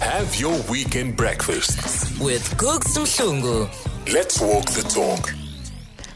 Have your weekend breakfast. with Gugs Mhlungu. Let's walk the talk.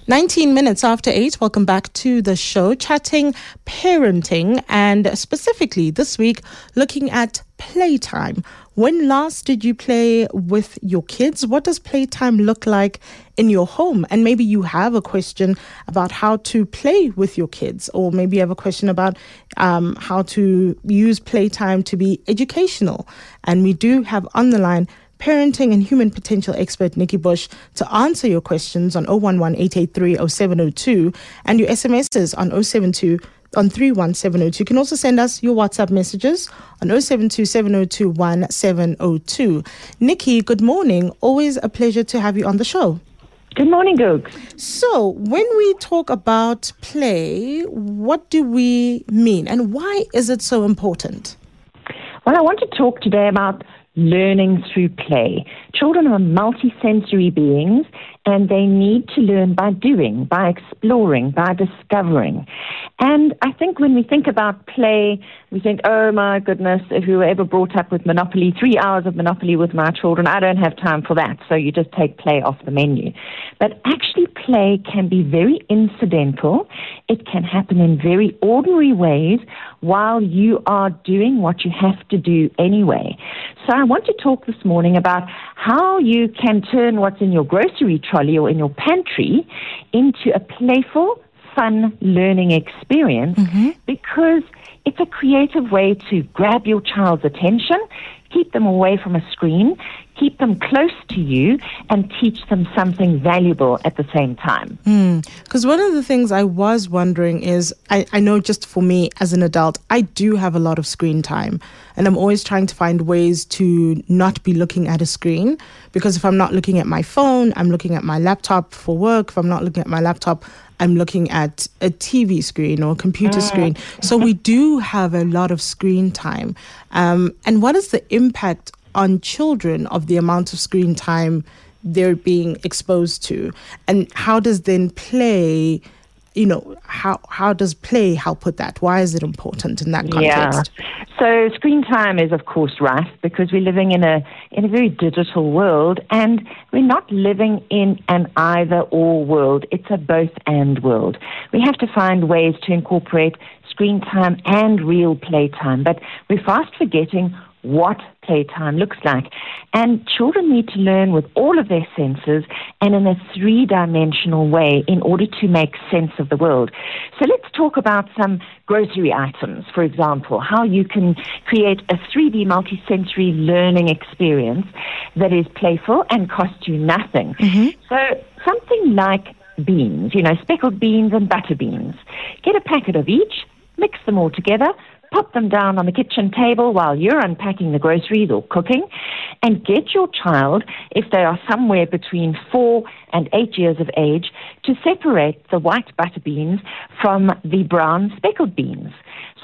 19 minutes after 8, welcome back to the show, chatting parenting and specifically this week looking at playtime. When last did you play with your kids? What does playtime look like in your home? And maybe you have a question about how to play with your kids, or maybe you have a question about um, how to use playtime to be educational. And we do have on the line parenting and human potential expert Nikki Bush to answer your questions on 011 883 0702 and your SMSs on 072 on 31702. You can also send us your WhatsApp messages on 072 Nikki, good morning. Always a pleasure to have you on the show. Good morning, Gugs. So, when we talk about play, what do we mean and why is it so important? Well, I want to talk today about learning through play. Children are multisensory beings and they need to learn by doing, by exploring, by discovering. And I think when we think about play, we think, oh my goodness, if you were ever brought up with Monopoly, three hours of Monopoly with my children, I don't have time for that. So you just take play off the menu. But actually, play can be very incidental. It can happen in very ordinary ways while you are doing what you have to do anyway. So I want to talk this morning about how you can turn what's in your grocery trolley or in your pantry into a playful, fun learning experience mm-hmm. because it's a creative way to grab your child's attention, keep them away from a screen, keep them close to you, and teach them something valuable at the same time. Because one of the things I was wondering is I, I know just for me as an adult, I do have a lot of screen time. And I'm always trying to find ways to not be looking at a screen. Because if I'm not looking at my phone, I'm looking at my laptop for work. If I'm not looking at my laptop, I'm looking at a TV screen or a computer screen. So we do have a lot of screen time. Um, and what is the impact on children of the amount of screen time they're being exposed to? And how does then play, you know, how, how does play help with that? Why is it important in that context? Yeah. So screen time is of course rife because we're living in a in a very digital world and we're not living in an either or world. It's a both and world. We have to find ways to incorporate screen time and real play time but we're fast forgetting what playtime looks like. And children need to learn with all of their senses and in a three dimensional way in order to make sense of the world. So let's talk about some grocery items, for example, how you can create a 3D multisensory learning experience that is playful and costs you nothing. Mm-hmm. So something like beans, you know, speckled beans and butter beans. Get a packet of each, mix them all together, pop them down on the kitchen table while you're unpacking the groceries or cooking, and get your child, if they are somewhere between four and eight years of age, to separate the white butter beans from the brown speckled beans.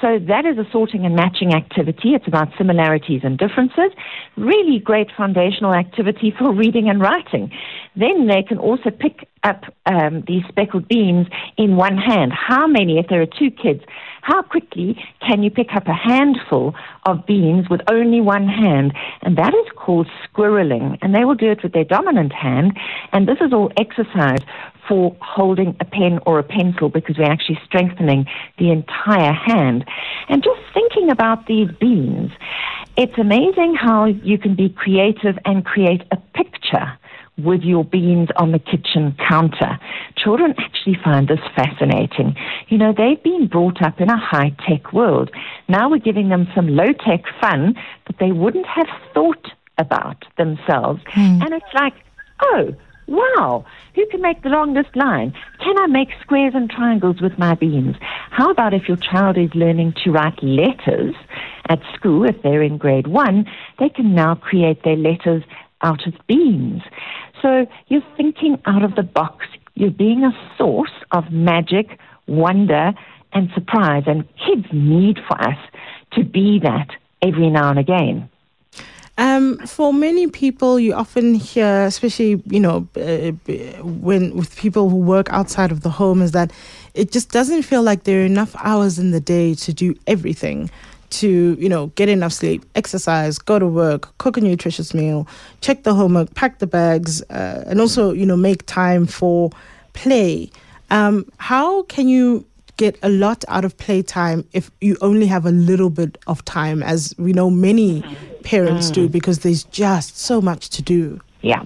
So that is a sorting and matching activity. It's about similarities and differences. Really great foundational activity for reading and writing. Then they can also pick up um, these speckled beans in one hand. How many, if there are two kids, how quickly can you pick up a handful of beans with only one hand? And that is called squirreling. And they will do it with their dominant hand. And this is all exercise for holding a pen or a pencil because we're actually strengthening the entire hand. And just thinking about these beans, it's amazing how you can be creative and create a picture with your beans on the kitchen counter. Children actually find this fascinating. You know, they've been brought up in a high tech world. Now we're giving them some low tech fun that they wouldn't have thought about themselves. Hmm. And it's like, oh, wow, who can make the longest line? Can I make squares and triangles with my beans? How about if your child is learning to write letters at school, if they're in grade one, they can now create their letters out of beans. So you're thinking out of the box. You're being a source of magic, wonder, and surprise. And kids need for us to be that every now and again. Um, for many people, you often hear, especially you know, uh, when with people who work outside of the home, is that it just doesn't feel like there are enough hours in the day to do everything. To, you know, get enough sleep, exercise, go to work, cook a nutritious meal, check the homework, pack the bags, uh, and also, you know, make time for play. Um, how can you get a lot out of playtime if you only have a little bit of time, as we know many parents do, because there's just so much to do? Yeah.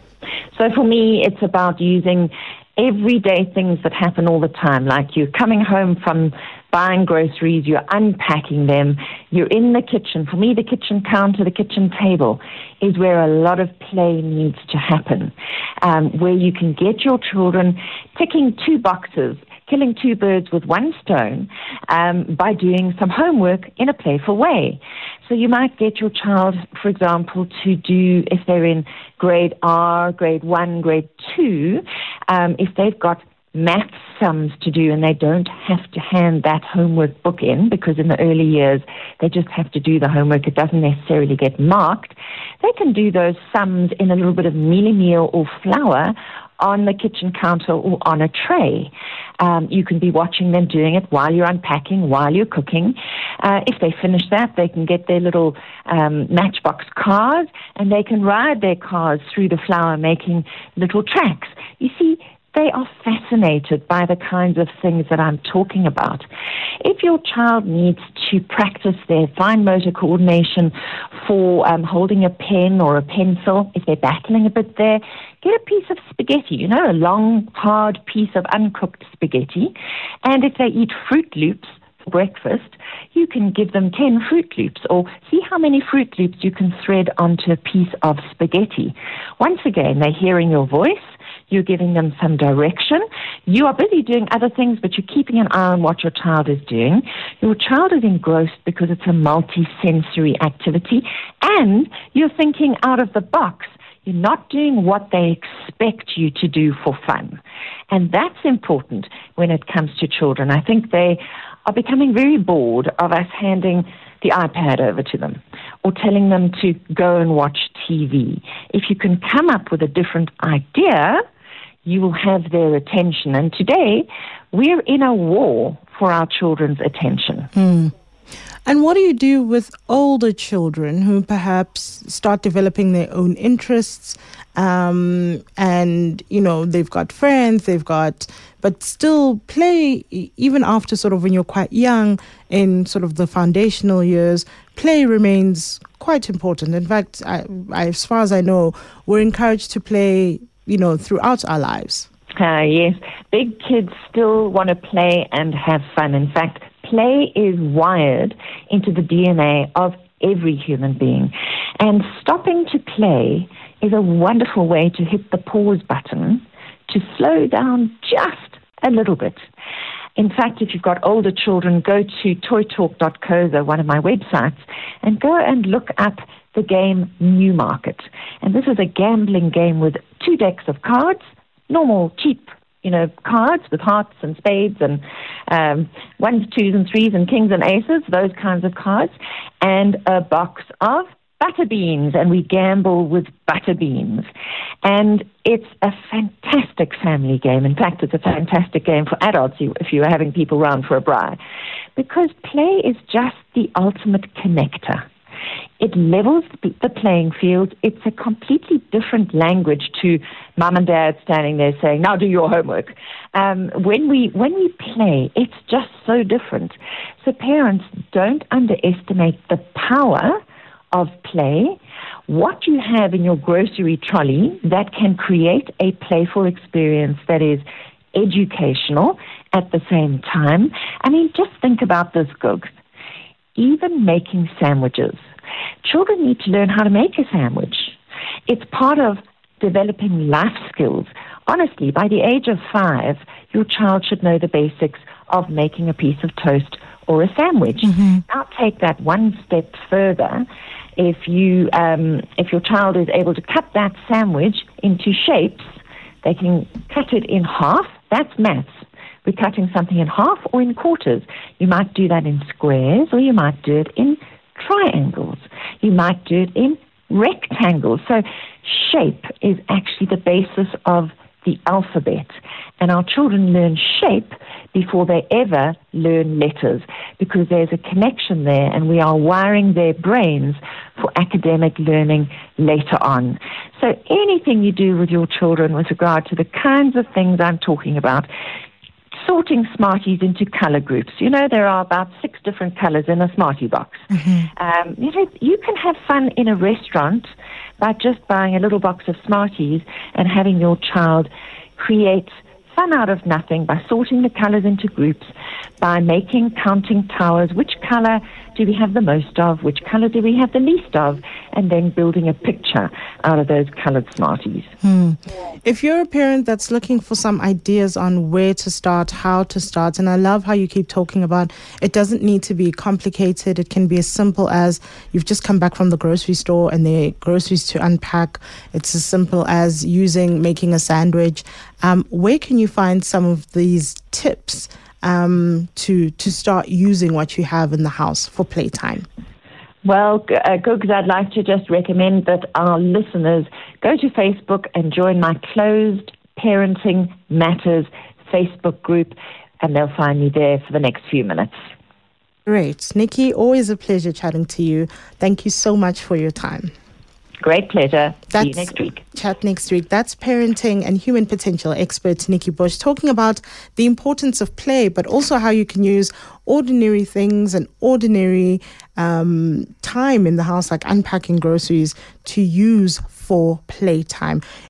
So for me, it's about using everyday things that happen all the time, like you're coming home from buying groceries, you're unpacking them, you're in the kitchen. For me, the kitchen counter, the kitchen table is where a lot of play needs to happen, um, where you can get your children ticking two boxes killing two birds with one stone um, by doing some homework in a playful way. So you might get your child, for example, to do, if they're in grade R, grade one, grade two, um, if they've got math sums to do and they don't have to hand that homework book in because in the early years they just have to do the homework. It doesn't necessarily get marked. They can do those sums in a little bit of mealie meal or flour on the kitchen counter or on a tray. Um, you can be watching them doing it while you're unpacking, while you're cooking. Uh, if they finish that, they can get their little um, matchbox cars and they can ride their cars through the flour, making little tracks. You see, they are fascinated by the kinds of things that I'm talking about. If your child needs to practice their fine motor coordination for um, holding a pen or a pencil, if they're battling a bit there, get a piece of spaghetti, you know, a long, hard piece of uncooked spaghetti. And if they eat Froot Loops, for breakfast, you can give them 10 Froot Loops or see how many Froot Loops you can thread onto a piece of spaghetti. Once again, they're hearing your voice you're giving them some direction. You are busy doing other things, but you're keeping an eye on what your child is doing. Your child is engrossed because it's a multi-sensory activity, and you're thinking out of the box. You're not doing what they expect you to do for fun. And that's important when it comes to children. I think they are becoming very bored of us handing the iPad over to them or telling them to go and watch TV. If you can come up with a different idea, you will have their attention. And today, we're in a war for our children's attention. Mm. And what do you do with older children who perhaps start developing their own interests? Um, and, you know, they've got friends, they've got, but still play, even after sort of when you're quite young in sort of the foundational years, play remains quite important. In fact, I, I, as far as I know, we're encouraged to play you know, throughout our lives. Uh, yes, big kids still want to play and have fun. In fact, play is wired into the DNA of every human being. And stopping to play is a wonderful way to hit the pause button to slow down just a little bit. In fact, if you've got older children, go to toytalk.co, one of my websites, and go and look up the game Newmarket. And this is a gambling game with two decks of cards, normal, cheap, you know, cards with hearts and spades and um, ones, twos, and threes, and kings and aces, those kinds of cards, and a box of butter beans, and we gamble with butter beans. And it's a fantastic family game. In fact, it's a fantastic game for adults if you are having people round for a braai, because play is just the ultimate connector. It levels the playing field. It's a completely different language to mum and dad standing there saying, "Now do your homework." Um, when we when we play, it's just so different. So parents don't underestimate the power of play. What you have in your grocery trolley that can create a playful experience that is educational at the same time. I mean, just think about this, Gugs. Even making sandwiches Children need to learn how to make a sandwich. It's part of developing life skills. Honestly, by the age of five, your child should know the basics of making a piece of toast or a sandwich. Mm-hmm. Now take that one step further. If you um, if your child is able to cut that sandwich into shapes, they can cut it in half. That's maths. We're cutting something in half or in quarters. You might do that in squares or you might do it in triangles. You might do it in rectangles. So shape is actually the basis of the alphabet. And our children learn shape before they ever learn letters because there's a connection there and we are wiring their brains for academic learning later on. So anything you do with your children with regard to the kinds of things I'm talking about, sorting Smarties into color groups. You know, there are about six different colors in a Smartie box. Mm-hmm. Um, you know, you can have fun in a restaurant by just buying a little box of Smarties and having your child create fun out of nothing by sorting the colors into groups, by making counting towers. Which color do we have the most of? Which color do we have the least of? And then building a picture out of those colored Smarties. Hmm. If you're a parent that's looking for some ideas on where to start, how to start, and I love how you keep talking about it doesn't need to be complicated. It can be as simple as you've just come back from the grocery store and are groceries to unpack. It's as simple as using making a sandwich. Um, where can you find some of these tips? Um, to to start using what you have in the house for playtime? Well, uh, because I'd like to just recommend that our listeners go to Facebook and join my closed Parenting Matters Facebook group, and they'll find me there for the next few minutes. Great. Nikki, always a pleasure chatting to you. Thank you so much for your time. Great pleasure. That's, See you next week. Chat next week. That's parenting and human potential expert Nikki Bush talking about the importance of play, but also how you can use ordinary things and ordinary um, time in the house, like unpacking groceries, to use for playtime.